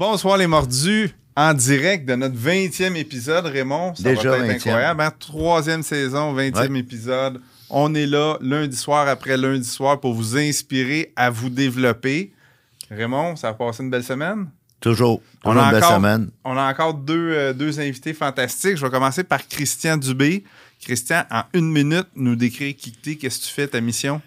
Bonsoir les mordus, en direct de notre 20e épisode, Raymond. Ça Déjà va être 20e. incroyable. hein? Troisième saison, 20e épisode. On est là lundi soir après lundi soir pour vous inspirer à vous développer. Raymond, ça a passé une belle semaine? Toujours. On a une belle encore- semaine. On a encore deux, euh, deux invités fantastiques. Je vais commencer par Christian Dubé. Christian, en une minute, nous qui t'es, qu'est-ce que tu fais, ta mission?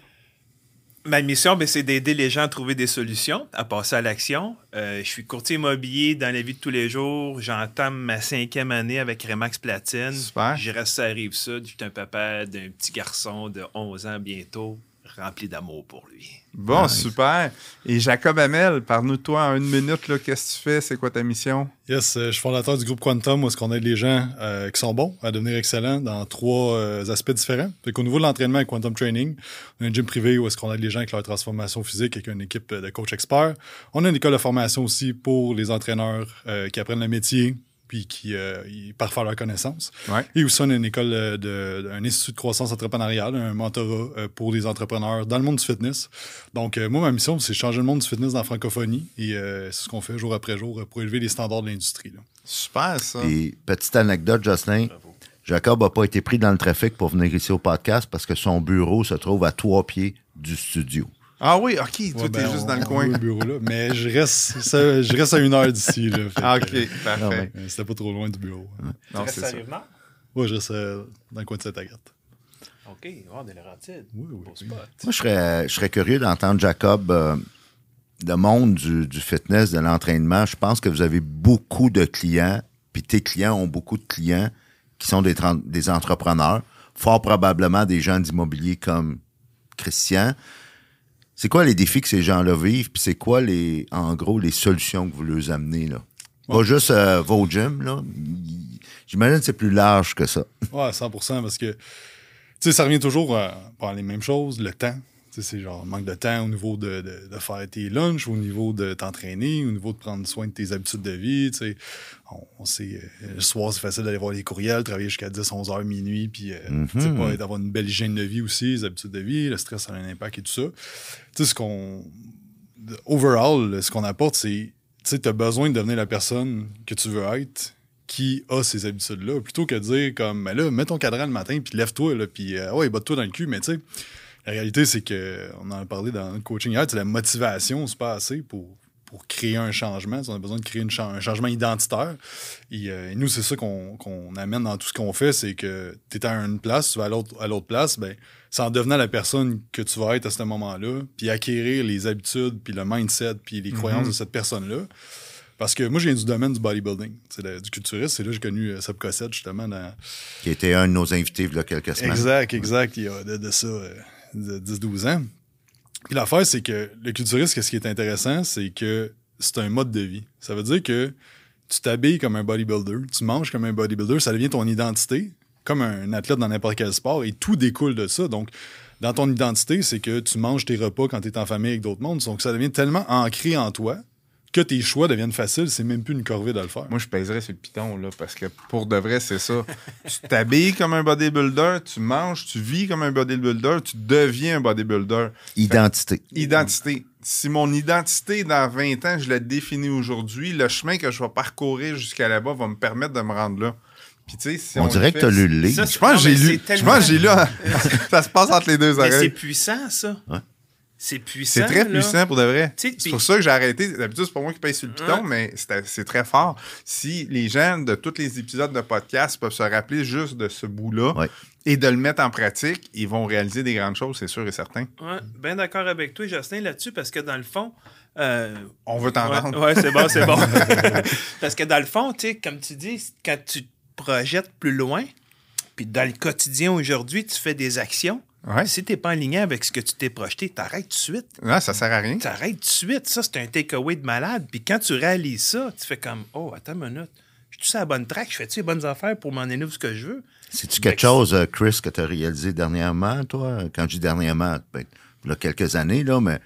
Ma mission, ben, c'est d'aider les gens à trouver des solutions, à passer à l'action. Euh, je suis courtier immobilier dans la vie de tous les jours. J'entame ma cinquième année avec Remax Platine. Super. Je reste à Rive-Sud. Je suis un papa d'un petit garçon de 11 ans bientôt, rempli d'amour pour lui. Bon, Nice. super. Et Jacob Hamel, parle-nous de toi en une minute. là, Qu'est-ce que tu fais? C'est quoi ta mission? Yes, euh, je suis fondateur du groupe Quantum, où est-ce qu'on aide les gens euh, qui sont bons à devenir excellents dans trois euh, aspects différents. Fait qu'au niveau de l'entraînement avec Quantum Training, on a un gym privé où est-ce qu'on aide les gens avec leur transformation physique avec une équipe de coach experts. On a une école de formation aussi pour les entraîneurs euh, qui apprennent le métier puis qui euh, leur connaissance. Ouais. Et aussi, on a une école euh, de, un institut de croissance entrepreneuriale, un mentorat euh, pour les entrepreneurs dans le monde du fitness. Donc, euh, moi, ma mission, c'est changer le monde du fitness dans la francophonie. Et euh, c'est ce qu'on fait jour après jour pour élever les standards de l'industrie. là. Super, ça. Puis, petite anecdote, Jocelyn. Jacob n'a pas été pris dans le trafic pour venir ici au podcast parce que son bureau se trouve à trois pieds du studio. Ah oui, OK. Toi, Ouais, t'es ben, juste on- dans le coin. bureau, là. Mais je reste, ça- je reste à une heure d'ici. là. Fait Ah, que, OK, parfait. Euh, C'était pas trop loin du bureau. Non, c'est ça. Ouais, je reste euh, dans le coin de cette agathe. OK, oh, des Laurentides. Oui, oui, oui. Moi, je serais, je serais curieux d'entendre Jacob, euh, le monde du, du fitness, de l'entraînement. Je pense que vous avez beaucoup de clients, puis tes clients ont beaucoup de clients qui sont des, des entrepreneurs, fort probablement des gens d'immobilier comme Christian. C'est quoi les défis que ces gens-là vivent, puis c'est quoi, les, en gros, les solutions que vous leur amenez, là? Pas juste euh, vos gyms, là. J'imagine que c'est plus large que ça. Ouais, 100% parce que, tu sais, ça revient toujours à, par les mêmes choses, le temps. C'est genre manque de temps au niveau de, de, de faire tes lunchs, au niveau de t'entraîner, au niveau de prendre soin de tes habitudes de vie. On, on sait, euh, le soir, c'est facile d'aller voir les courriels, travailler jusqu'à 10, 11 heures, minuit, puis euh, tu sais, pas d'avoir une belle hygiène de vie aussi, les habitudes de vie, le stress a un impact et tout ça. Tu sais, ce qu'on. Overall, ce qu'on apporte, c'est. Tu as besoin de devenir la personne que tu veux être qui a ces habitudes-là, plutôt que de dire comme, ben là, mets ton cadran le matin, puis lève-toi, puis euh, ouais, botte-toi dans le cul, mais tu sais, la réalité, c'est que, on en a parlé dans le coaching hier, c'est la motivation, c'est pas assez pour, pour créer un changement. On a besoin de créer une cha- un changement identitaire. Et, euh, et nous, c'est ça qu'on qu'on amène dans tout ce qu'on fait, c'est que tu es à une place, tu vas à l'autre à l'autre place, ben, c'est en devenant la personne que tu vas être à ce moment-là, puis acquérir les habitudes, puis le mindset, puis les croyances de cette personne-là. Parce que moi, je viens du domaine du bodybuilding, c'est la- du culturisme. C'est là que j'ai connu euh, Seb Cossette, justement, dans, Qui était un de nos invités il y a quelques semaines. Exact, exact. Il y a de, de ça, euh, de 10-12 ans. Puis l'affaire, c'est que le culturisme, ce qui est intéressant, c'est que c'est un mode de vie. Ça veut dire que tu t'habilles comme un bodybuilder, tu manges comme un bodybuilder, ça devient ton identité, comme un athlète dans n'importe quel sport, et tout découle de ça. Donc, dans ton identité, c'est que tu manges tes repas quand tu es en famille avec d'autres mondes. Donc, ça devient tellement ancré en toi que tes choix deviennent faciles. C'est même plus une corvée de le faire. Moi, je pèserais sur le piton, là, parce que pour de vrai, c'est ça. tu t'habilles comme un bodybuilder, tu manges, tu vis comme un bodybuilder, tu deviens un bodybuilder. Identité. Identité. Si mon identité dans 20 ans, je la définis aujourd'hui, le chemin que je vais parcourir jusqu'à là-bas va me permettre de me rendre là. Puis, tu sais, si On, on, dirait le que tu as lu le livre. Ça, Je pense que j'ai lu. Je pense que j'ai lu. ça se passe entre les deux Mais c'est oreilles. puissant, ça. Ouais. C'est puissant. C'est très là. puissant pour de vrai. C'est pour ça que j'ai arrêté. D'habitude, c'est pas moi qui paye sur le piton, Ouais. mais c'est très fort. Si les gens de tous les épisodes de podcast peuvent se rappeler juste de ce bout-là Ouais. et de le mettre en pratique, ils vont réaliser des grandes choses, c'est sûr et certain. Ouais, bien d'accord avec toi, Justin, là-dessus, parce que dans le fond. euh, On veut t'entendre. Ouais, ouais, c'est bon, c'est bon. parce que dans le fond, tu sais, comme tu dis, quand tu te projettes plus loin, puis dans le quotidien aujourd'hui, tu fais des actions. Ouais. Si tu n'es pas aligné avec ce que tu t'es projeté, t'arrêtes tout de suite. Non, ça sert à rien. T'arrêtes tout de suite. Ça, c'est un takeaway de malade. Puis quand tu réalises ça, tu fais comme Oh, attends une minute. Je suis sur la bonne track, je fais-tu les bonnes affaires pour m'en aller où ce que je veux? C'est-tu quelque chose, euh, Chris, que tu as réalisé dernièrement, toi? Quand je dis dernièrement, ben, il y a quelques années, là, mais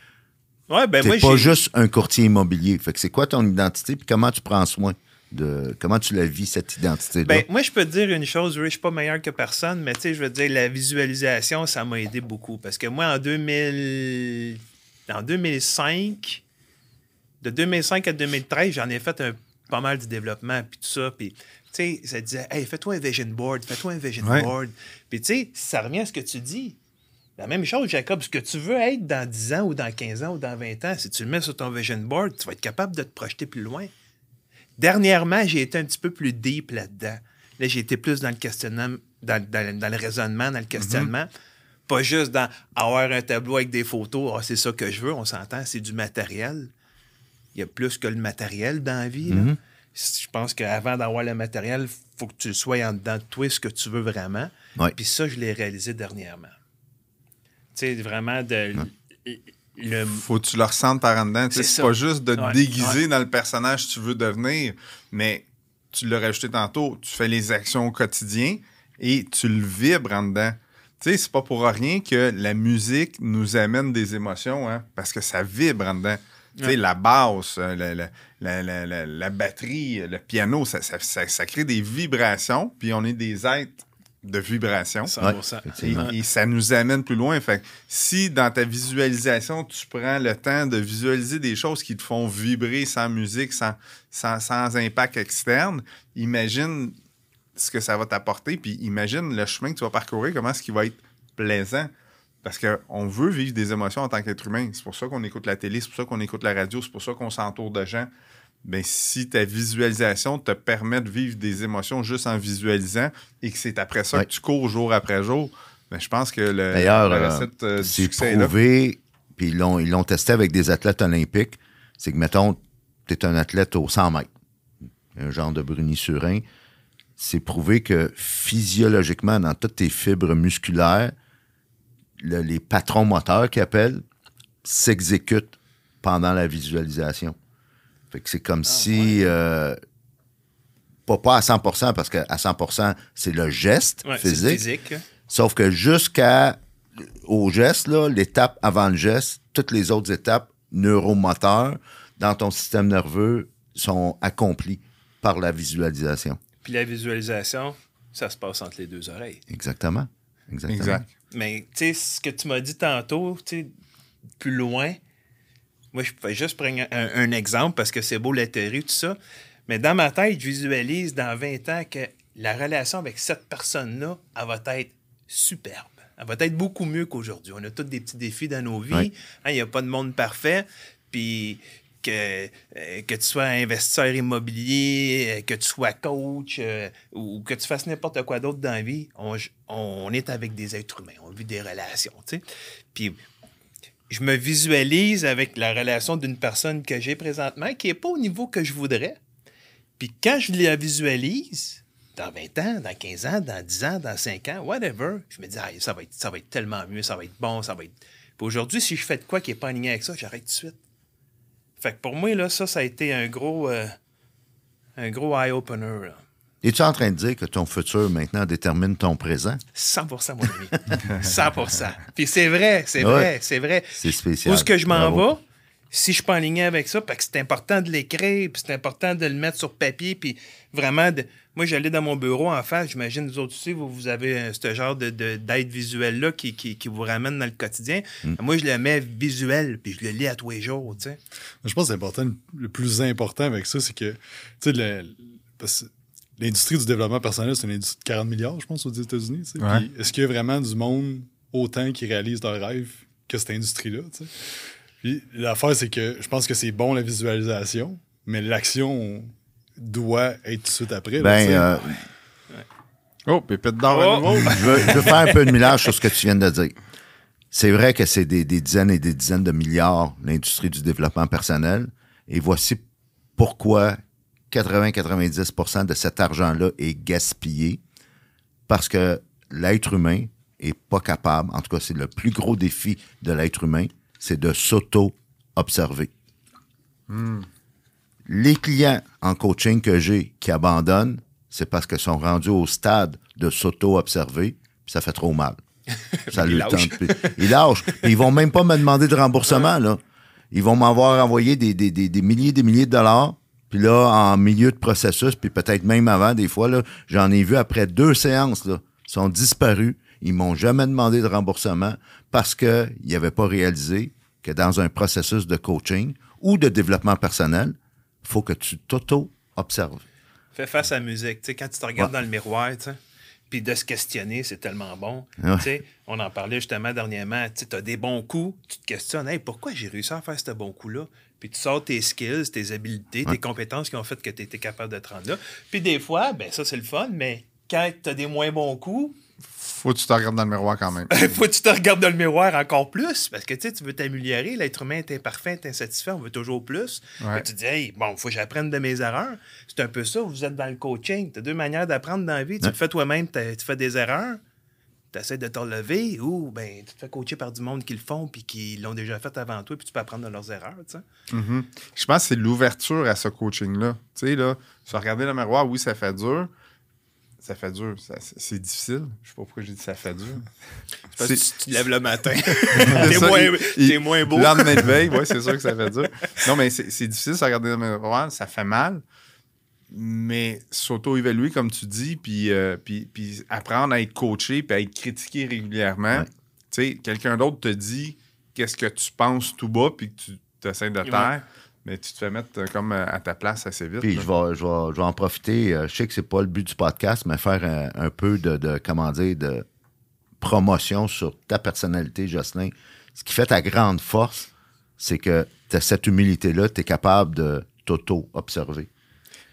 Ouais, ben t'es moi, pas juste un courtier immobilier. Fait que c'est quoi ton identité puis comment tu prends soin? De. Comment tu la vis, cette identité-là? Ben, moi, je peux te dire une chose, oui, je suis pas meilleur que personne, mais tu sais, je veux dire, la visualisation, ça m'a aidé beaucoup. Parce que moi, en 2000... en 2005, De 2005 à 2013, j'en ai fait un, pas mal du développement, puis tout ça. Puis, tu sais, ça disait, hey, fais-toi un vision board, fais-toi un vision Ouais. board. Puis, tu sais, ça revient à ce que tu dis. La même chose, Jacob, ce que tu veux être dans 10 ans ou dans 15 ans ou dans 20 ans, si tu le mets sur ton vision board, tu vas être capable de te projeter plus loin. Dernièrement, j'ai été un petit peu plus deep là-dedans. Là, j'ai été plus dans le questionnement, dans, dans- dans le raisonnement, dans le questionnement. Pas juste dans avoir un tableau avec des photos, Ah, c'est ça que je veux, on s'entend, c'est du matériel. Il y a plus que le matériel dans la vie. là. Je pense qu'avant d'avoir le matériel, il faut que tu sois en dedans de toi ce que tu veux vraiment. Ouais. Puis ça, je l'ai réalisé dernièrement. Tu sais, vraiment de. Le, faut que tu le ressentes par en dedans. C'est pas juste de te Ouais, déguiser ouais. dans le personnage que tu veux devenir, mais tu l'as rajouté tantôt, tu fais les actions au quotidien et tu le vibres en dedans. Tu sais, c'est pas pour rien que la musique nous amène des émotions, hein, parce que ça vibre en dedans. Tu sais, Ouais. la basse, euh, la, la- la- la- la- la batterie, le piano, ça, ça- ça- ça crée des vibrations, puis on est des êtres de vibrations. 100%. Et, ça nous amène plus loin. Fait que si dans ta visualisation, tu prends le temps de visualiser des choses qui te font vibrer sans musique, sans, sans, sans impact externe, imagine ce que ça va t'apporter, puis imagine le chemin que tu vas parcourir, comment est-ce qu'il va être plaisant. Parce qu'on veut vivre des émotions en tant qu'être humain. C'est pour ça qu'on écoute la télé, c'est pour ça qu'on écoute la radio, c'est pour ça qu'on s'entoure de gens. Ben, si ta visualisation te permet de vivre des émotions juste en visualisant et que c'est après ça Ouais. que tu cours jour après jour, ben, je pense que le, D'ailleurs, la euh, recette euh, du succès prouvé, puis ils l'ont, ils l'ont testé avec des athlètes olympiques. C'est que, mettons, tu es un athlète au 100 mètres, un genre de Bruni-Surin. C'est prouvé que physiologiquement, dans toutes tes fibres musculaires, le- les patrons moteurs qu'ils appellent s'exécutent pendant la visualisation. Fait que c'est comme si, euh, pas, pas à 100%, parce qu'à 100%, c'est le geste Ouais, physique. physique. Sauf que jusqu'à au geste, là, l'étape avant le geste, toutes les autres étapes neuromoteurs dans ton système nerveux sont accomplies par la visualisation. Puis la visualisation, ça se passe entre les deux oreilles. Exactement. Exactement. Exact. Mais tu sais, ce que tu m'as dit tantôt, tu sais, plus loin, moi, je peux juste prendre un, un exemple parce que c'est beau la théorie, tout ça. Mais dans ma tête, je visualise dans 20 ans que la relation avec cette personne-là, elle va être superbe. Elle va être beaucoup mieux qu'aujourd'hui. On a tous des petits défis dans nos vies. Oui. Hein, Il n'y a pas de monde parfait. Puis que, euh, que tu sois investisseur immobilier, euh, que tu sois coach euh, ou que tu fasses n'importe quoi d'autre dans la vie, on, on est avec des êtres humains. On vit des relations. tu sais. Puis je me visualise avec la relation d'une personne que j'ai présentement qui n'est pas au niveau que je voudrais. Puis quand je la visualise, dans 20 ans, dans 15 ans, dans 10 ans, dans 5 ans, whatever, je me dis, Ah, ça, va être, ça va être tellement mieux, ça va être bon, ça va être. Puis aujourd'hui, si je fais de quoi qui n'est pas aligné avec ça, j'arrête tout de suite. Fait que pour moi, là, ça, ça a été un gros, euh, un gros eye-opener. Es-tu en train de dire que ton futur maintenant détermine ton présent? 100% mon ami. 100% Puis c'est vrai, c'est Ouais. vrai, c'est vrai. C'est spécial. Où est-ce que je m'en vais? Si je suis pas aligné avec ça, parce que c'est important de l'écrire, puis c'est important de le mettre sur papier, puis vraiment, de... moi, j'allais dans mon bureau en face, j'imagine, vous autres aussi, vous, vous avez euh, ce genre de, de- d'aide visuelle-là qui, qui, qui vous ramène dans le quotidien. Mm. Moi, je le mets visuel, puis je le lis à tous les jours, tu sais. Je pense que c'est important. Le plus important avec ça, c'est que, tu sais, le- parce que l'industrie du développement personnel, c'est une industrie de 40 milliards, je pense, aux États-Unis. tu sais. Ouais. Puis Est-ce qu'il y a vraiment du monde autant qui réalise leurs rêves que cette industrie-là? tu sais? Puis l'affaire, c'est que je pense que c'est bon la visualisation, mais l'action doit être tout de suite après. Ben, euh, Oh, pépite d'or à Oh! nouveau. je, veux, je veux faire un peu de millage sur ce que tu viens de dire. C'est vrai que c'est des, des dizaines et des dizaines de milliards l'industrie du développement personnel. Et voici pourquoi 80-90% de cet argent-là est gaspillé. Parce que l'être humain est pas capable, en tout cas c'est le plus gros défi de l'être humain, c'est de s'auto-observer. Les clients en coaching que j'ai qui abandonnent, c'est parce qu'ils sont rendus au stade de s'auto-observer, puis ça fait trop mal. Ça le tente plus. Ils lâchent. Ils vont même pas me demander de remboursement, là. Ils vont m'avoir envoyé des, des, des, des milliers et des milliers de dollars. Puis là, en milieu de processus, puis peut-être même avant, des fois, là, j'en ai vu après deux séances, là, ils sont disparus. Ils m'ont jamais demandé de remboursement parce qu'ils n'avaient pas réalisé que dans un processus de coaching ou de développement personnel, faut que tu t'auto-observes. Fais face à la musique. Tu sais, quand tu te regardes Ouais. dans le miroir, tu sais, puis de se questionner, c'est tellement bon. Ouais. On en parlait justement dernièrement. Tu as des bons coups, tu te questionnes, hey, pourquoi j'ai réussi à faire ce bon coup-là? Puis tu sors tes skills, tes habiletés, tes compétences qui ont fait que tu étais capable de te rendre là. Puis des fois, ben ça, c'est le fun, mais quand tu as des moins bons coups, Faut que tu te regardes dans le miroir quand même. faut que tu te regardes dans le miroir encore plus parce que tu veux t'améliorer. L'être humain est imparfait, est insatisfait, on veut toujours plus. Ouais. Tu dis, hey, bon, faut que j'apprenne de mes erreurs. C'est un peu ça, vous êtes dans le coaching. Tu as deux manières d'apprendre dans la vie. Tu le fais toi-même, tu fais des erreurs, tu essaies de te relever ou ben, tu te fais coacher par du monde qui le font puis qui l'ont déjà fait avant toi puis tu peux apprendre de leurs erreurs. Mhm. Je pense que c'est l'ouverture à ce coaching-là. Tu sais, là, se regarder dans le miroir, oui, ça fait dur. Ça fait dur. ça- c'est difficile. Je sais pas pourquoi j'ai dit ça fait dur. Parce que tu te lèves le matin. C'est t'es ça, moins, il- t'es moins beau. Le lendemain de veille, oui, c'est sûr que ça fait dur. Non, mais c'est c'est difficile de se regarder dans le miroir, ça fait mal. Mais s'auto-évaluer, comme tu dis, puis, euh, puis, puis apprendre à être coaché, puis à être critiqué régulièrement. Ouais. Tu sais, quelqu'un d'autre te dit qu'est-ce que tu penses tout bas, puis que tu essaies de taire, mais tu te fais mettre euh, comme euh, à ta place assez vite. Puis je vais, je, vais, je vais en profiter. euh, Je sais que c'est pas le but du podcast, mais faire un, un peu de, de, comment dire, de promotion sur ta personnalité, Jocelyn. Ce qui fait ta grande force, c'est que tu as cette humilité-là, tu es capable de t'auto-observer.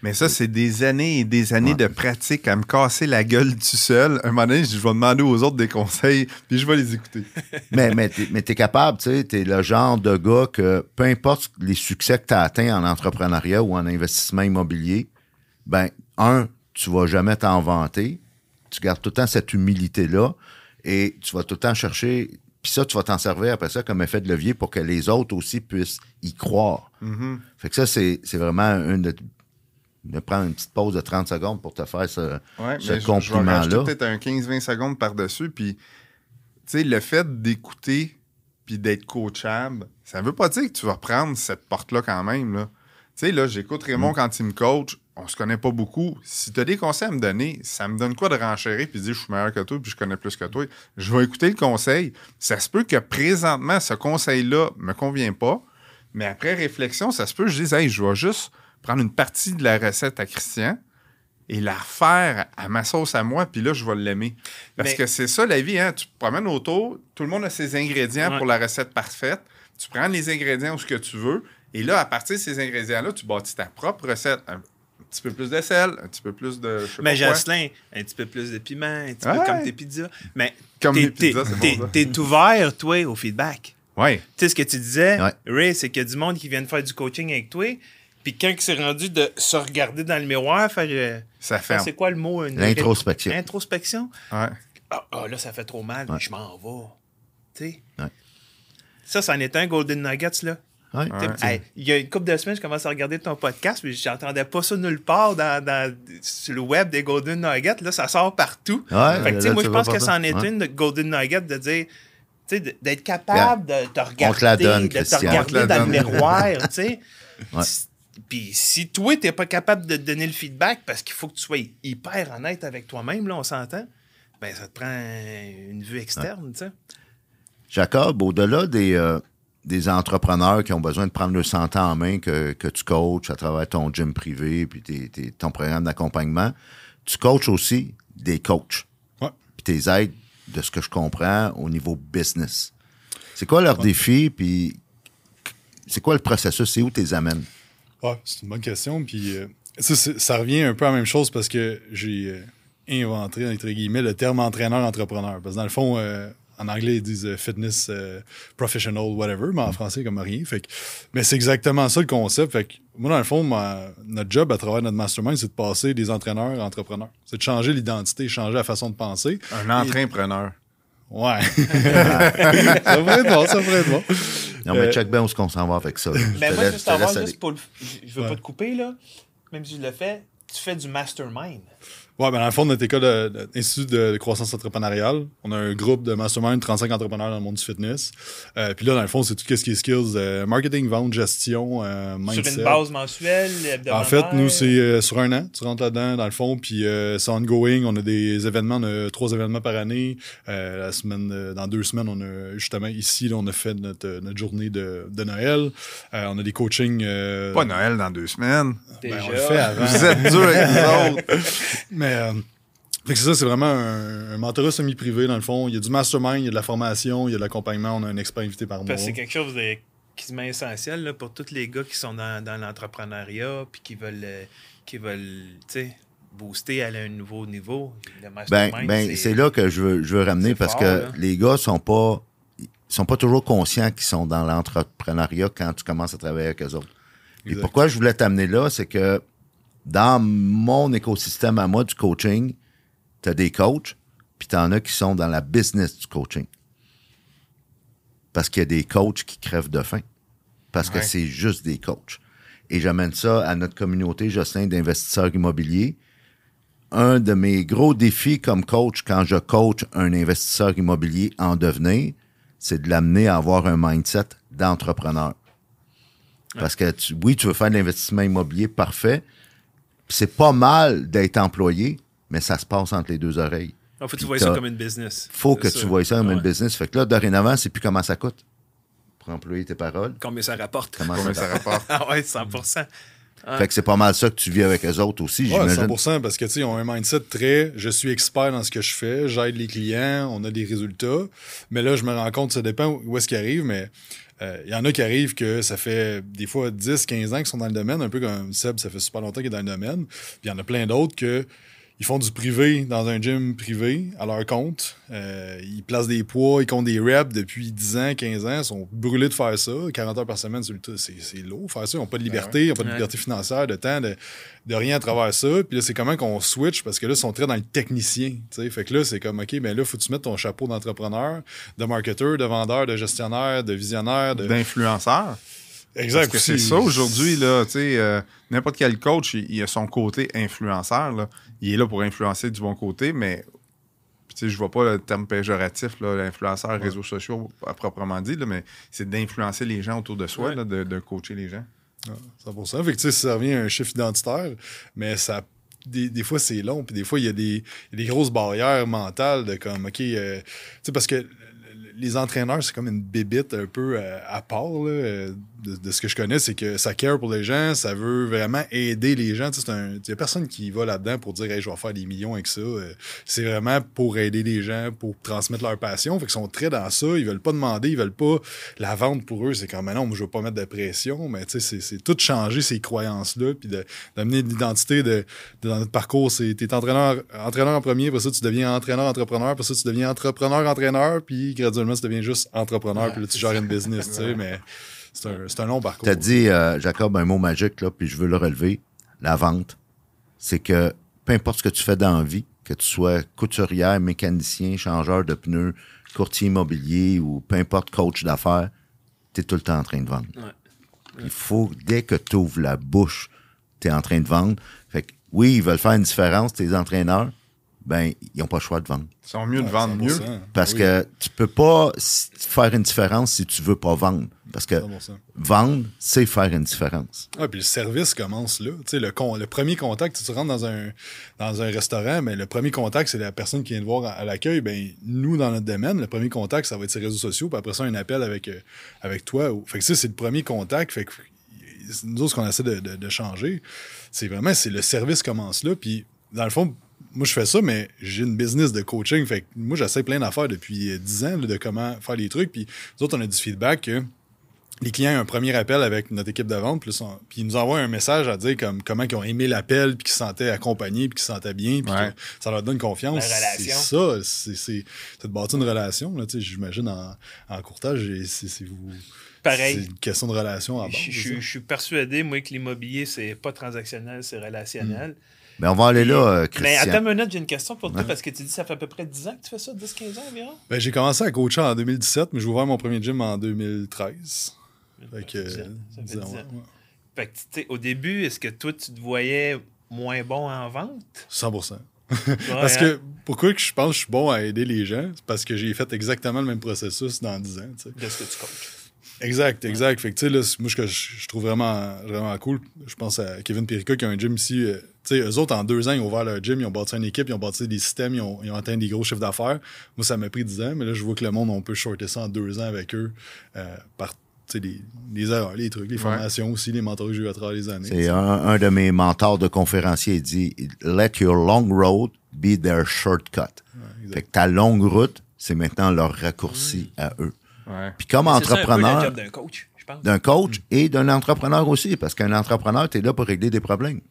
Mais ça, c'est des années et des années Ouais. de pratique à me casser la gueule tout seul. Un moment donné, je vais demander aux autres des conseils, puis je vais les écouter. mais mais tu es, capable, tu sais, tu es le genre de gars que peu importe les succès que tu as atteints en entrepreneuriat ou en investissement immobilier, ben, un, tu vas jamais t'en vanter. Tu gardes tout le temps cette humilité-là et tu vas tout le temps chercher. Puis ça, tu vas t'en servir après ça comme effet de levier pour que les autres aussi puissent y croire. Mhm. Fait que ça, c'est c'est vraiment une de, de prendre une petite pause de 30 secondes pour te faire ce, Ouais, ce compliment-là. peut-être un 15-20 secondes par-dessus. Puis, tu sais, le fait d'écouter puis d'être coachable, ça veut pas dire que tu vas prendre cette porte-là quand même. Là. Tu sais, là, j'écoute Raymond Mm. quand il me coach. On se connaît pas beaucoup. Si tu as des conseils à me donner, ça me donne quoi de renchérir puis de dire je suis meilleur que toi puis je connais plus que toi? Je vais écouter le conseil. Ça se peut que présentement, ce conseil-là me convient pas. Mais après réflexion, ça se peut que je dise hey, je vais juste prendre une partie de la recette à Christian et la refaire à ma sauce à moi, puis là, je vais l'aimer. Parce Mais- que c'est ça la vie, hein? Tu te promènes autour, tout le monde a ses ingrédients Ouais. pour la recette parfaite. Tu prends les ingrédients où ce que tu veux, et là, à partir de ces ingrédients-là, tu bâtis ta propre recette. Un petit peu plus de sel, un petit peu plus de. je sais Mais pas quoi. Jocelyn, un petit peu plus de piment, un petit Ouais. peu comme tes pizzas. Mais Comme t'es- pizzas, t'es- c'est bon, t'es- ouvert, toi, au feedback. Ouais. Tu sais, ce que tu disais, Ouais. Ray, c'est qu'il y a du monde qui vient de faire du coaching avec toi. Puis quand c'est rendu de se regarder dans le miroir, faire. euh, Ça ferme. c'est quoi le mot une- L'introspection. Ouais. Ah, ah, là, ça fait trop mal, Ouais. je m'en vais. Tu sais? Ouais. Ça, c'en est un Golden Nuggets, là. Ouais. Hey, il y a une couple de semaines, je commence à regarder ton podcast, mais j'entendais pas ça nulle part dans, dans- sur le web des Golden Nuggets. Là, ça sort partout. Fait que, tu sais, là, moi, je pense que c'en est une de Golden Nugget de dire, tu sais, de- d'être capable de te regarder, donne, de te regarder dans le miroir, tu sais. Puis si toi, t'es pas capable de te donner le feedback parce qu'il faut que tu sois hyper honnête avec toi-même, là, on s'entend, ben ça te prend une vue externe, tu sais. Jacob, au-delà des, euh, des entrepreneurs qui ont besoin de prendre le santé en main que, que tu coaches à travers ton gym privé puis tes- tes- ton programme d'accompagnement, tu coaches aussi des coachs. Ouais. Puis tes aides, de ce que je comprends, au niveau business. C'est quoi leur défi, puis c'est quoi le processus? C'est où tu les amènes? Ouais, c'est une bonne question. Puis euh, ça, revient un peu à la même chose parce que j'ai euh, inventé, entre guillemets, le terme entraîneur-entrepreneur. Parce que dans le fond, euh, en anglais, ils disent fitness professional, whatever, mais en français, comme rien. Fait que, mais c'est exactement ça le concept. Fait que moi, dans le fond, ma- notre job à travers notre mastermind, c'est de passer des entraîneurs à entrepreneurs. C'est de changer l'identité, changer la façon de penser. Un entraîneur. Ouais. ça pourrait être bon, ça pourrait être bon. Non, mais Euh, check bien où est-ce qu'on s'en va avec ça. Mais te moi, juste pour le... Je je veux Ouais. pas te couper, là. Même si je le fais, tu fais du mastermind. Ouais, ben dans le fond, notre école de- de- d'Institut de, de croissance entrepreneuriale, on a un groupe de mastermind, 35 entrepreneurs dans le monde du fitness. Euh, puis là, dans le fond, c'est tout ce qui est skills, euh, marketing, vente, gestion, euh, mindset. Sur une base mensuelle, hebdomadaire? En fait, nous, c'est euh, sur un an. Tu rentres là-dedans, dans le fond, puis euh, c'est ongoing. On a des événements, on a trois événements par année. Euh, la semaine, dans deux semaines, on a justement ici, là, on a fait notre, notre journée de, de Noël. Euh, on a des coachings. euh, Pas Noël dans deux semaines. Déjà. ben, on le fait avant. Vous êtes dur avec nous autres. Mais euh, fait que c'est ça, c'est vraiment un, un mentorat semi-privé, dans le fond. Il y a du mastermind, il y a de la formation, il y a de l'accompagnement. On a un expert invité par mois. C'est quelque chose de quasiment essentiel là, pour tous les gars qui sont dans, dans l'entrepreneuriat puis qui veulent, euh, qui veulent booster à un nouveau niveau. Le Ben, mastermind, ben c'est là que je veux, je veux ramener parce fort, que là. les gars sont pas ils sont pas toujours conscients qu'ils sont dans l'entrepreneuriat quand tu commences à travailler avec eux autres. Et pourquoi je voulais t'amener là, c'est que dans mon écosystème à moi du coaching, tu as des coachs, puis tu en as qui sont dans la business du coaching. Parce qu'il y a des coachs qui crèvent de faim. Parce que c'est juste des coachs. Et j'amène ça à notre communauté, Jocelyn, d'investisseurs immobiliers. Un de mes gros défis comme coach quand je coach un investisseur immobilier en devenir, c'est de l'amener à avoir un mindset d'entrepreneur. Parce que tu- oui, tu veux faire de l'investissement immobilier parfait. Puis C'est pas mal d'être employé, mais ça se passe entre les deux oreilles. Il faut que tu vois ça comme une business. Faut que tu vois ça comme Ouais. une business. Fait que là, dorénavant, c'est plus comment ça coûte. Pour employer tes paroles. Combien ça rapporte? Comment Combien ça ça rapporte? ah ouais, 100%. Fait que c'est pas mal ça que tu vis avec eux autres aussi, Ouais, j'imagine. 100%, parce que, tu sais, ils ont un mindset très, je suis expert dans ce que je fais, j'aide les clients, on a des résultats. Mais là, je me rends compte, ça dépend où est-ce qu'ils arrivent, mais euh, il y en a qui arrivent que ça fait des fois 10, 15 ans qu'ils sont dans le domaine, un peu comme Seb, ça fait super longtemps qu'il est dans le domaine. Puis il y en a plein d'autres que ils font du privé dans un gym privé à leur compte. Euh, ils placent des poids, ils comptent des reps depuis 10 ans, 15 ans. Ils sont brûlés de faire ça. 40 heures par semaine, c'est le- c'est c'est lourd faire ça. Ils n'ont pas de liberté, ils n'ont pas de liberté financière, de temps, de, de rien à travers ça. Puis là, c'est comment qu'on switch? Parce que là, ils sont très dans le technicien. tu sais. Fait que là, c'est comme, OK, mais là, faut que tu mettes ton chapeau d'entrepreneur, de marketeur, de vendeur, de gestionnaire, de visionnaire. De... D'influenceur. Exact. Parce que c'est ça aujourd'hui, là, tu sais, euh, n'importe quel coach, il, il a son côté influenceur, là. Il est là pour influencer du bon côté, mais je vois pas le terme péjoratif, là, l'influenceur, réseaux sociaux à proprement dit, là, mais c'est d'influencer les gens autour de soi, Ouais. là, de, de coacher les gens. Ouais, 100%. Fait que, tu sais, ça revient à un chiffre identitaire, mais ça. Des, des fois, c'est long, puis des fois, il y, a des il y a des grosses barrières mentales de comme, OK, euh, tu sais, parce que les entraîneurs, c'est comme une bébite un peu euh, à part, là, euh, de, ce que je connais, c'est que ça care pour les gens, ça veut vraiment aider les gens. Tu Il n'y a personne qui va là-dedans pour dire, hey, je vais faire des millions avec ça. Euh, c'est vraiment pour aider les gens, pour transmettre leur passion. Fait qu'ils sont très dans ça, ils veulent pas demander, ils veulent pas la vente pour eux. C'est comme, non, je veux pas mettre de pression, mais tu c'est- tout changer ces croyances-là, puis d'amener de, l'identité de, dans notre parcours. C'est, t'es entraîneur, entraîneur en premier, après ça, tu deviens entraîneur-entrepreneur, après ça, tu deviens entrepreneur-entraîneur, puis graduellement, tu deviens juste entrepreneur, puis là, tu gères une business, tu sais, mais c'est un, long parcours. Tu as dit, euh, Jacob, un mot magique, là, puis je veux le relever. La vente. C'est que peu importe ce que tu fais dans la vie, que tu sois couturière, mécanicien, changeur de pneus, courtier immobilier ou peu importe coach d'affaires, tu es tout le temps en train de vendre. Ouais. Il faut, dès que tu ouvres la bouche, tu es en train de vendre. Fait que, oui, ils veulent faire une différence, tes entraîneurs, ben, ils n'ont pas le choix de vendre. Ils sont mieux de vendre mieux. 100%. Parce Oui, que tu peux pas faire une différence si tu veux pas vendre. Parce que 100%. vendre, c'est faire une différence. Ah, puis le service commence là. Tu sais, le, con- le premier contact, tu rentres dans un, dans un restaurant, mais le premier contact, c'est la personne qui vient te voir à, à l'accueil. Ben, nous, dans notre domaine, le premier contact, ça va être ses réseaux sociaux, puis après ça, un appel avec, euh, avec toi. Fait que ça, c'est le premier contact. Fait que nous autres, ce qu'on essaie de, de- de changer, c'est vraiment, c'est le service commence là. Puis, dans le fond, moi, je fais ça, mais j'ai une business de coaching. Fait que moi, j'essaie plein d'affaires depuis euh, 10 ans là, de comment faire les trucs. Puis, nous autres, on a du feedback que les clients ont un premier appel avec notre équipe de vente, puis, ils nous envoient un message à dire comme, comment ils ont aimé l'appel, puis qu'ils se sentaient accompagnés, puis qu'ils se sentaient bien, puis Ouais. que ça leur donne confiance. C'est ça, c'est, c'est, c'est de bâtir une relation. Là, tu sais, j'imagine en, en courtage, et c'est, c'est vous. Pareil. C'est une question de relation à base. Je, suis persuadé, moi, que l'immobilier, c'est pas transactionnel, c'est relationnel. Mais on va aller là, euh, Mais Christian. attends une minute, j'ai une question pour toi, Ouais. parce que tu dis que ça fait à peu près 10 ans que tu fais ça, 10-15 ans environ? Ben, j'ai commencé à coacher en 2017, mais j'ai ouvert mon premier gym en 2013. Fait que, Ça fait euh, 10 dix ans, ouais, ouais. Fait que, au début, est-ce que toi, tu te voyais moins bon en vente? 100%. Parce hein? que pourquoi que je pense que je suis bon à aider les gens? C'est parce que j'ai fait exactement le même processus dans 10 ans. tu sais. De ce que tu coaches. Exact, exact. Fait que, tu sais, là, moi, ce que je, je trouve vraiment, vraiment cool, je pense à Kevin Perica qui a un gym ici. euh, tu sais, eux autres, en deux ans, ils ont ouvert leur gym, ils ont bâti une équipe, ils ont bâti des systèmes, ils ont, ils ont atteint des gros chiffres d'affaires. Moi, ça m'a pris 10 ans, mais là, je vois que le monde, on peut shorter ça en deux ans avec eux euh, par, tu sais, les, les erreurs, les trucs, les formations aussi, les mentors que j'ai eu à travers les années. C'est un, un de mes mentors de conférenciers, il dit Let your long road be their shortcut. exact. fait que ta longue route, c'est maintenant leur raccourci à eux. Ouais. Puis comme C'est ça un peu le entrepreneur, d'un coach, je pense. d'un coach et d'un entrepreneur aussi, parce qu'un entrepreneur, tu es là pour régler des problèmes.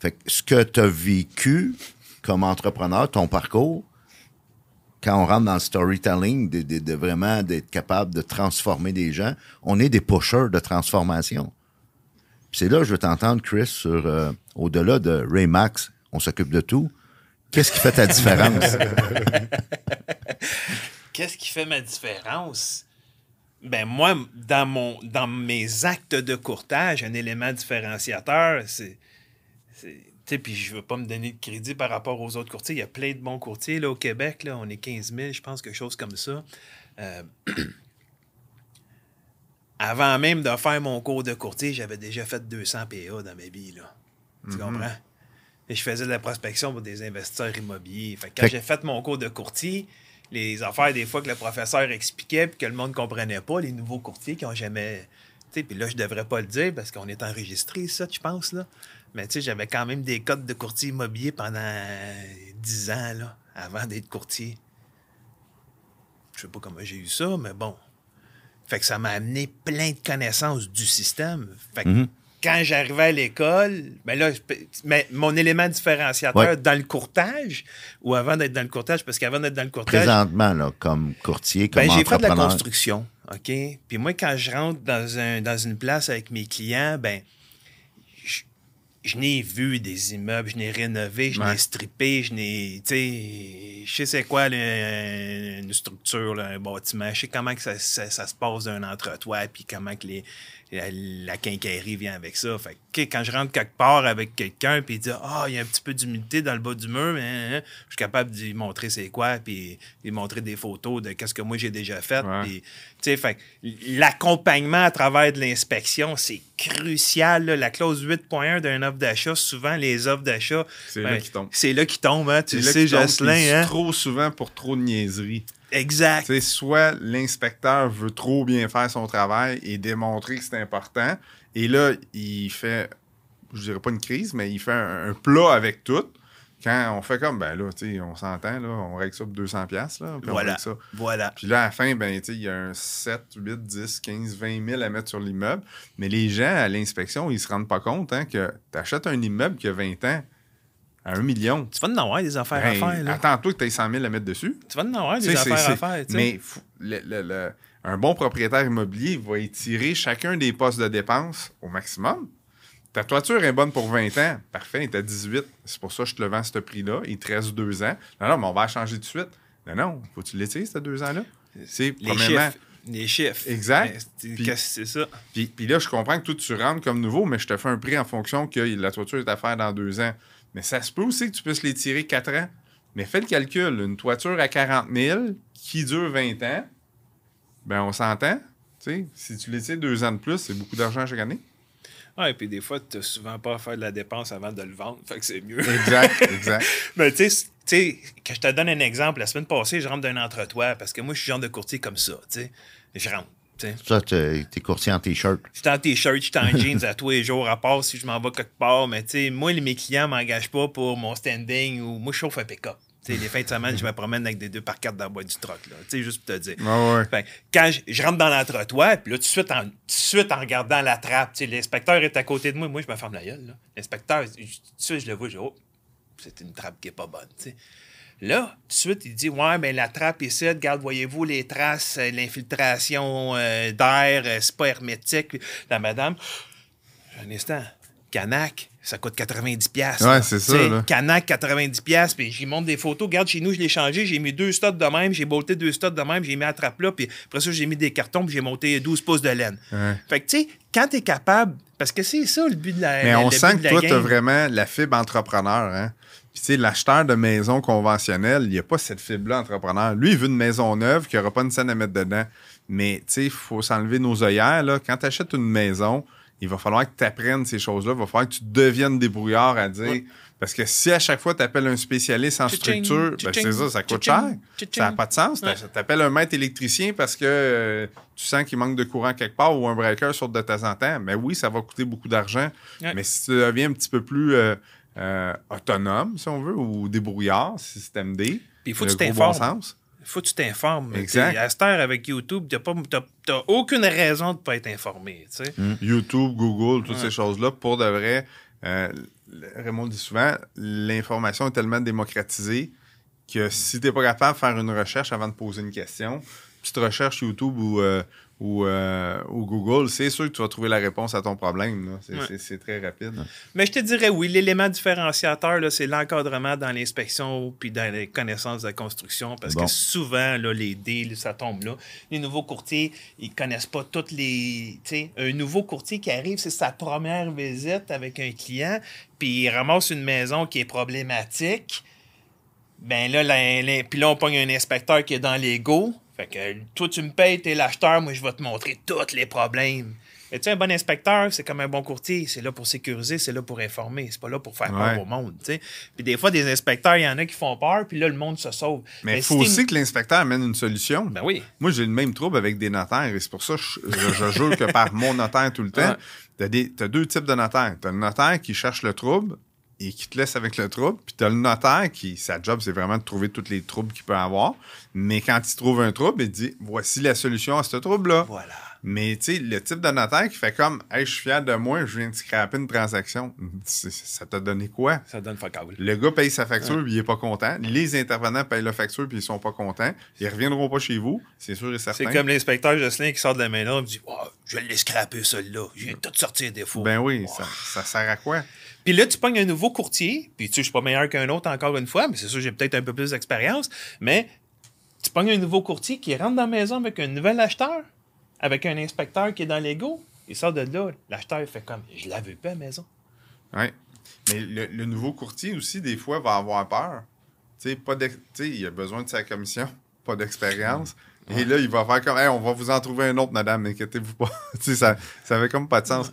Fait que ce que tu as vécu comme entrepreneur, ton parcours, quand on rentre dans le storytelling, de, de- de vraiment d'être capable de transformer des gens, on est des pushers de transformation. Puis c'est là que je veux t'entendre, Chris, sur euh, au-delà de Ray Max, on s'occupe de tout. Qu'est-ce qui fait ta différence? Qu'est-ce qui fait ma différence? Ben moi, dans, mon, dans mes actes de courtage, un élément différenciateur, c'est... Tu sais, puis je veux pas me donner de crédit par rapport aux autres courtiers. Il y a plein de bons courtiers là, au Québec. Là, on est 15 000, je pense, quelque chose comme ça. Euh, Avant même de faire mon cours de courtier, j'avais déjà fait 200 PA dans ma vie. Là. Tu comprends? Et je faisais de la prospection pour des investisseurs immobiliers. Fait que quand j'ai fait mon cours de courtier, les affaires des fois que le professeur expliquait puis que le monde ne comprenait pas, les nouveaux courtiers qui ont jamais. Puis là, je devrais pas le dire parce qu'on est enregistré, ça, je pense, là. Mais tu sais, j'avais quand même des codes de courtier immobilier pendant 10 ans, là, avant d'être courtier. Je sais pas comment j'ai eu ça, mais bon. Fait que ça m'a amené plein de connaissances du système. Fait que Mhm. Quand j'arrivais à l'école, ben là, mais mon élément différenciateur Ouais. dans le courtage, ou avant d'être dans le courtage, parce qu'avant d'être dans le courtage, Présentement, là, comme courtier, comme ben, j'ai fait de la construction, OK? Puis moi, quand je rentre dans, un, dans une place avec mes clients, ben, je, je n'ai vu des immeubles, je n'ai rénové, je Ouais. n'ai strippé, je n'ai, tu sais, je sais c'est quoi le- une structure, là, un bâtiment, je sais comment que ça, ça- ça se passe d'un entretoit, puis comment que les, la, la quincaillerie vient avec ça. Fait que, quand je rentre quelque part avec quelqu'un, puis il dit Ah, il y a un petit peu d'humidité dans le bas du mur, mais hein, hein, je suis capable de lui montrer c'est quoi, puis lui montrer des photos de qu'est-ce que moi j'ai déjà fait. Ouais. Puis, fait l'accompagnement à travers de l'inspection, c'est crucial. là. La clause 8.1 d'un offre d'achat, souvent les offres d'achat, C'est ben, là qu'ils tombent. C'est là qu'ils tombent, hein, tu le sais, Jocelyn. Hein? Trop souvent pour trop de niaiseries. Exact. Sais, soit l'inspecteur veut trop bien faire son travail et démontrer que c'est important, et là, il fait, je dirais pas une crise, mais il fait un, un plat avec tout. Quand on fait comme, ben là, tu sais, on s'entend, là, on règle ça pour 200$, piastres, là, puis Voilà. ça. Voilà. Puis là, à la fin, ben, tu sais, il y a un 7, 8, 10, 15, 20 000 à mettre sur l'immeuble. Mais les gens, à l'inspection, ils se rendent pas compte hein, que tu achètes un immeuble qui a 20 ans à 1 million. Tu vas en avoir des affaires Ben, à faire. Là. Attends-toi que tu aies 100 000 à mettre dessus. Tu vas en avoir des affaires c'est- à faire. Mais fou- le- le- le- un bon propriétaire immobilier va étirer chacun des postes de dépenses au maximum. Ta toiture est bonne pour 20 ans. Parfait, tu à 18. C'est pour ça que je te le vends à ce prix-là. Il te reste deux ans. Non, non, mais on va la changer tout de suite. Non, non, faut que tu l'étires, ces deux ans-là. C'est les premièrement. chiffres. Les chiffres. Exact. Mais c'est- Puis- qu'est-ce que c'est ça? Puis, puis là, je comprends que toi, tu rentres comme nouveau, mais je te fais un prix en fonction que la toiture est à faire dans deux ans. Mais ça se peut aussi que tu puisses l'étirer quatre ans. Mais fais le calcul. Une toiture à 40 000 qui dure 20 ans, ben on s'entend. Si tu l'étires deux ans de plus, c'est beaucoup d'argent chaque année. Ah, et puis des fois, tu n'as souvent pas à faire de la dépense avant de le vendre. Fait que c'est mieux. Exact, exact. Mais tu sais, que je te donne un exemple. La semaine passée, je rentre d'un entretoit parce que moi, je suis genre de courtier comme ça. Tu sais, je rentre. Ça, t'es courtier en T-shirt. Je suis en t-shirt, je suis en jeans à tous les jours, à part si je m'en vais quelque part. Mais tu sais, moi, mes clients ne m'engagent pas pour mon standing ou moi, je chauffe un pick-up. Tu sais, les fins de semaine, je me promène avec des deux par quatre dans le bois du truck. Là, tu sais, juste pour te dire. Ouais, ouais. Fait quand je, je rentre dans l'entretoit, puis là, tout de suite, en, tout de suite, en regardant la trappe, tu sais, l'inspecteur est à côté de moi. Moi, je me ferme la gueule. L'inspecteur, je- tout de suite, je le vois, je dis, oh, c'est une trappe qui est pas bonne. Là, tout de suite, il dit Ouais, ben la trappe ici, regarde, voyez-vous les traces, euh, l'infiltration euh, d'air, euh, c'est pas hermétique. La madame, un instant, Canac, ça coûte 90$. piastres, Ouais, c'est ça, Tu là. Canac, 90$, piastres, puis j'y montre des photos. Regarde, chez nous, je l'ai changé, j'ai mis deux studs de même, j'ai bolté deux studs de même, j'ai mis la trappe là, puis après ça, j'ai mis des cartons, puis j'ai monté 12 pouces de laine. Ouais. Fait que, tu sais, quand t'es capable, parce que c'est ça le but de la Mais on sent que toi, tu as vraiment la fibre entrepreneur. Hein? Puis, tu sais, l'acheteur de maison conventionnelle, il n'y a pas cette fibre-là entrepreneur. Lui, il veut une maison neuve qui n'aura pas une scène à mettre dedans. Mais, tu sais, il faut s'enlever nos œillères. Là. Quand tu achètes une maison, il va falloir que tu apprennes ces choses-là. Il va falloir que tu deviennes débrouillard à dire. Parce que si à chaque fois tu appelles un spécialiste en structure, ben, c'est ça, ça coûte cher. Ça n'a pas de sens. Ouais. Tu appelles un maître électricien parce que euh, tu sens qu'il manque de courant quelque part ou un breaker saute de temps en temps. Mais oui, ça va coûter beaucoup d'argent. Ouais. Mais si tu deviens un petit peu plus euh, euh, autonome, si on veut, ou débrouillard, système D, Puis il faut que tu bon t'informes. sens. faut que tu t'informes. Exact. À cette heure, avec YouTube, tu n'as aucune raison de ne pas être informé. tu sais. YouTube, Google, toutes Ouais. ces choses-là, pour de vrai, euh, Raymond le dit souvent, l'information est tellement démocratisée que si tu n'es pas capable de faire une recherche avant de poser une question, petite recherche YouTube ou, euh, ou, euh, ou Google, c'est sûr que tu vas trouver la réponse à ton problème. C'est Ouais. très rapide. Mais je te dirais oui, l'élément différenciateur, là, c'est l'encadrement dans l'inspection puis dans les connaissances de la construction. Parce Bon. que souvent, là, les deals, ça tombe là. Les nouveaux courtiers, ils connaissent pas toutes les. un nouveau courtier qui arrive, c'est sa première visite avec un client, puis il ramasse une maison qui est problématique. Ben là, la- la- puis là, on pogne un inspecteur qui est dans l'ego. Fait que toi, tu me payes, t'es l'acheteur, moi, je vais te montrer tous les problèmes. Mais tu sais, un bon inspecteur, c'est comme un bon courtier. C'est là pour sécuriser, c'est là pour informer. C'est pas là pour faire peur au monde, tu sais. Puis des fois, des inspecteurs, il y en a qui font peur, puis là, le monde se sauve. Mais il faut aussi que l'inspecteur amène une solution. Ben oui. Moi, j'ai le même trouble avec des notaires et c'est pour ça que je, je- je jure que par mon notaire tout le temps. Ouais. Tu as, deux types de notaires. Tu as le notaire qui cherche le trouble et qui te laisse avec le trouble. Puis tu as le notaire qui, sa job, c'est vraiment de trouver tous les troubles qu'il peut avoir. Mais quand il trouve un trouble, il dit voici la solution à ce trouble-là. Voilà. Mais tu sais, le type de notaire qui fait comme Hey, je suis fier de moi, je viens de scraper une transaction. Ça t'a donné quoi? Ça donne fuck. Le gars paye sa facture puis il est pas content. Les intervenants payent la facture puis ils sont pas contents. Ils reviendront pas chez vous, c'est sûr et certain. C'est comme l'inspecteur Jocelyn qui sort de la main là et me dit oh, Je vais l'ai scraper, celui-là. Je viens de tout sortir des défauts. Ben oui, ça, ça sert à quoi? Puis là, tu pognes un nouveau courtier, puis tu sais, je suis pas meilleur qu'un autre encore une fois, mais c'est sûr, j'ai peut-être un peu plus d'expérience, mais tu pognes un nouveau courtier qui rentre dans la maison avec un nouvel acheteur, avec un inspecteur qui est dans l'ego, il sort de là, l'acheteur il fait comme, je la veux pas à la maison. Oui. Mais le, le nouveau courtier aussi, des fois, va avoir peur. Pas sais, il a besoin de sa commission, pas d'expérience. Et là, il va faire comme, Hey, on va vous en trouver un autre, madame, inquiétez-vous pas. ça, ça fait comme pas de sens.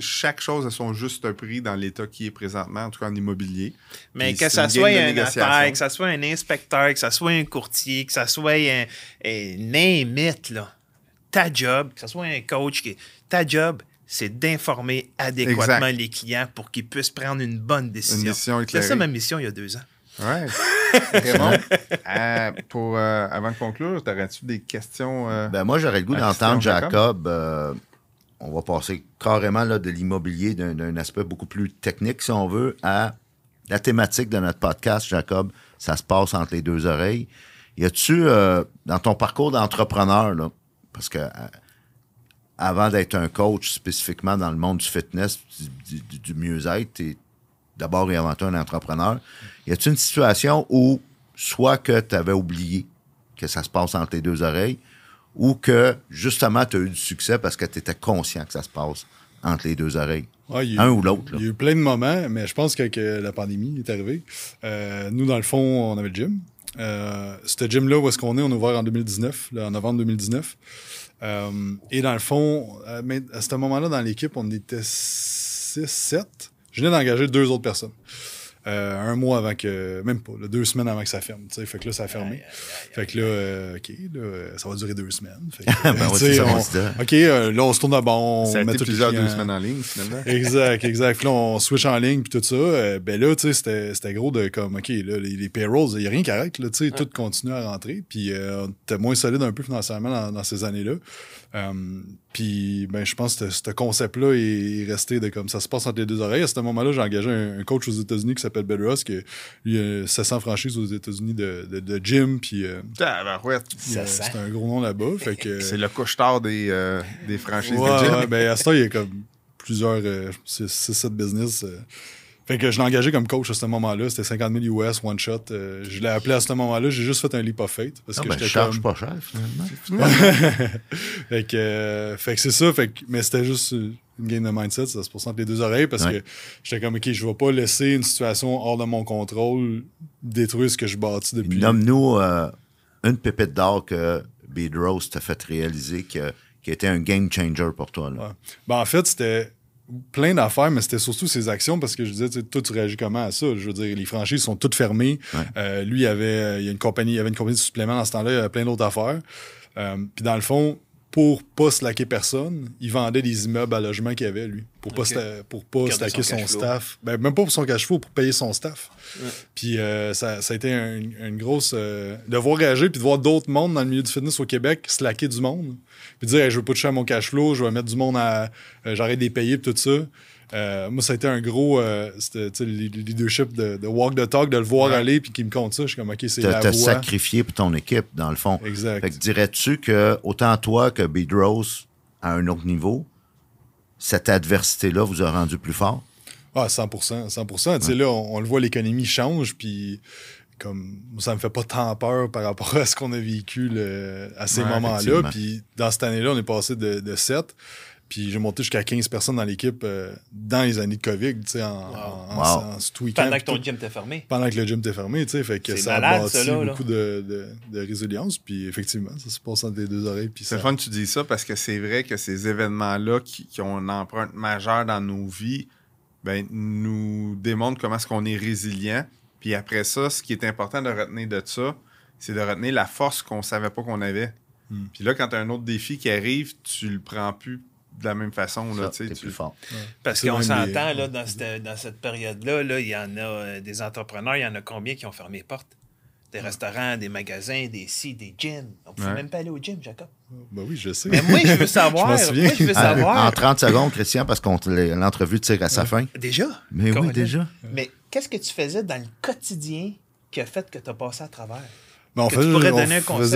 Chaque chose a son juste prix dans l'état qui est présentement, en tout cas en immobilier. Mais Puis que ça soit de un notaire, que ça soit un inspecteur, que ça soit un courtier, que ça soit un, un name it, là. Ta job, que ça soit un coach, qui, ta job, c'est d'informer adéquatement Exact. les clients pour qu'ils puissent prendre une bonne décision. Une décision C'est ça ma mission il y a deux ans. Ouais. Raymond, euh, pour, euh, avant de conclure, t'aurais-tu des questions? euh, Ben moi, j'aurais le goût d'entendre Jacob. euh, on va passer carrément là, de l'immobilier d'un aspect beaucoup plus technique, si on veut, à la thématique de notre podcast, Jacob. Ça se passe entre les deux oreilles. Y a-tu, euh, dans ton parcours d'entrepreneur, là, parce que avant d'être un coach spécifiquement dans le monde du fitness, du, du- du mieux-être, t'es d'abord et avant tout un entrepreneur. Y a-tu une situation où soit que tu avais oublié que ça se passe entre les deux oreilles, ou que justement tu as eu du succès parce que tu étais conscient que ça se passe entre les deux oreilles? Un ou l'autre. Il y a eu plein de moments, mais je pense que, que la pandémie est arrivée. euh, nous, dans le fond, on avait le gym. Euh, ce gym-là, où est-ce qu'on est, on a ouvert en 2019, là, en novembre 2019. Euh, et dans le fond, à, mais à ce moment-là, dans l'équipe, on était 6, 7. Je venais d'engager deux autres personnes. Euh, un mois avant que. Même pas, là, deux semaines avant que ça ferme. tu sais. Fait que là, ça a fermé. Fait que là, euh, OK, là, euh, ça va durer deux semaines. Fait que, Ben on-. OK, euh, là, on se tourne à bon. ça a on met été plusieurs deux semaines en ligne, finalement. Exact, exact. Puis là, on switch en ligne, puis tout ça. Euh, ben là, tu sais, c'était- c'était gros de comme, OK, là, les, les payrolls, il n'y a rien qui arrête, là, tu sais, tout continue à rentrer. Puis euh, on était moins solide un peu financièrement dans, dans ces années-là. Euh, puis, ben, je pense que ce- ce concept-là est, est resté de comme ça se passe entre les deux oreilles. À ce moment-là, j'ai engagé un, un coach aux États-Unis qui s'appelle Bill Ross, qui lui, a 700 franchises aux États-Unis de, de, de gym, puis euh, Tabarouette. il, euh, c'est un gros nom là-bas. Que, C'est le couche-tard des, euh, des franchises Ouais, de gym. ouais, ben à ce temps, il y a comme plusieurs, euh, 6-7 business. Fait que je l'ai engagé comme coach à ce moment-là. C'était 50 000 US, one shot. Euh, je l'ai appelé à ce moment-là. J'ai juste fait un leap of faith. Parce Ah, que ben, je j'étais charge comme... pas cher, finalement. fait que, euh, fait que c'est ça. Fait que, mais c'était juste... une game de mindset, ça se passe entre les deux oreilles parce Ouais. que j'étais comme, OK, je vais pas laisser une situation hors de mon contrôle détruire ce que je bâtis depuis. Nomme-nous euh, une pépite d'or que Beat Rose t'a fait réaliser que- qui été un game changer pour toi. Là. Ouais. Ben, en fait, c'était plein d'affaires, mais c'était surtout ses actions parce que je disais, tu sais, toi, tu réagis comment à ça? Je veux dire, les franchises sont toutes fermées. Ouais. Euh, lui, il, avait, il y a une compagnie, il avait une compagnie de suppléments dans ce temps-là, il y avait plein d'autres affaires. Euh, Puis dans le fond, pour pas slacker personne, il vendait des immeubles à logement qu'il avait, lui. Pour pas, Ok. sta- pour pas slacker son staff. Ben, même pas pour son cash flow, pour payer son staff. Puis euh, ça, ça a été un- une grosse. euh, de voir réagir, puis de voir d'autres mondes dans le milieu du fitness au Québec slacker du monde. Puis dire, Hey, je veux pas toucher à mon cash flow, je vais mettre du monde à. euh, J'arrête de les payer, puis tout ça. Euh, moi, ça a été un gros euh, le leadership de, de walk the talk, de le voir aller, puis qu'il me compte ça. Je suis comme, OK, c'est la t'as voix. sacrifié pour ton équipe, dans le fond. Exact. Fait que dirais-tu que autant toi que Beat Rose à un autre niveau, cette adversité-là vous a rendu plus fort? Ah, 100% 100 Tu sais, là, on, on le voit, l'économie change, puis comme ça me fait pas tant peur par rapport à ce qu'on a vécu le- à ces Ouais, moments-là. Puis dans cette année-là, on est passé de, de 7, puis j'ai monté jusqu'à 15 personnes dans l'équipe euh, dans les années de COVID, tu sais, en, en, Wow. en- en ce week-end, Pendant que ton gym était fermé. pendant que le gym était fermé, tu sais, fait que ça a bâti ça, là, là. beaucoup de, de, de résilience, puis effectivement, ça se passe entre les deux oreilles, puis C'est ça... fun que tu dis ça parce que c'est vrai que ces événements-là qui, qui ont une empreinte majeure dans nos vies ben, nous démontrent comment est-ce qu'on est résilient. Puis après ça, ce qui est important de retenir de ça, c'est de retenir la force qu'on savait pas qu'on avait. Hmm. Puis là, quand tu as un autre défi qui arrive, tu le prends plus de la même façon. Là, Ça, tu sais, t'es tu- plus fort. Parce qu'on s'entend, des- là, dans cette, dans cette période-là, là, il y en a euh, des entrepreneurs, il y en a combien qui ont fermé les portes? Des restaurants, des magasins, des sites, des gyms. On ne pouvait Ouais. même pas aller au gym, Jacob. Ben oui, je sais. Mais moi, je veux savoir. Je m'en souviens. moi, je veux Ah, savoir. En 30 secondes, Christian, parce qu'on l'entrevue tire à sa fin. Déjà? Mais oui, déjà. Mais qu'est-ce que tu faisais dans le quotidien qui a fait que tu as passé à travers? Mais on faisait,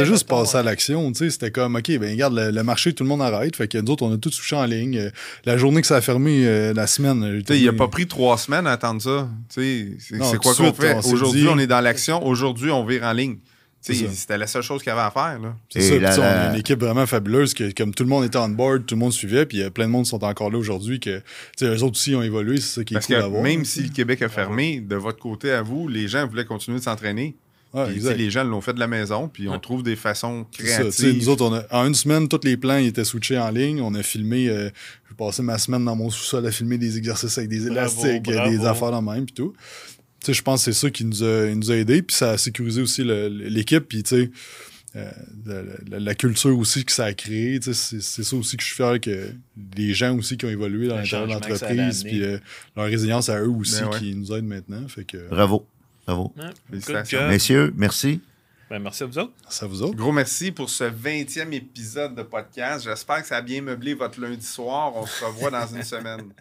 on juste passer à l'action, tu sais. C'était comme, OK, ben regarde, le, le marché, tout le monde arrête. Fait que nous autres, on a tout touché en ligne. Euh, La journée que ça a fermé, euh, la semaine. euh, Tu sais, il n'a pas pris trois semaines à attendre ça. Tu sais, C'est quoi qu'on fait? Aujourd'hui, dit- on est dans l'action. Aujourd'hui, on vire en ligne. C'était la seule chose qu'il y avait à faire. C'est ça, la- on a une équipe vraiment fabuleuse que comme tout le monde était on board, tout le monde suivait, puis il y a plein de monde qui sont encore là aujourd'hui que tu sais eux autres aussi ont évolué, c'est ça qui est Parce cool que à voir. même si le Québec a fermé, de votre côté à vous, les gens voulaient continuer de s'entraîner. Ouais, Puis, les gens l'ont fait de la maison, puis on trouve des façons ça, créatives. nous autres, on a- en une semaine, tous les plans ils étaient switchés en ligne. On a filmé, euh, j'ai passé ma semaine dans mon sous-sol à filmer des exercices avec des Bravo, élastiques, des affaires dans même, puis tout. Tu sais, je pense que c'est ça qui nous a, nous a aidés, puis ça a sécurisé aussi l'équipe, puis tu sais, euh, la, la- la culture aussi que ça a créé, tu sais, c'est ça aussi que je suis fier que les gens aussi qui ont évolué dans l'intérieur de l'entreprise, puis euh, leur résilience à eux aussi Ben ouais. qui nous aident maintenant, fait que Bravo. Bravo. Félicitations. Messieurs, merci. Ben, merci à vous autres. ça vous autres. Gros merci pour ce 20e épisode de podcast. J'espère que ça a bien meublé votre lundi soir. On se revoit dans une semaine.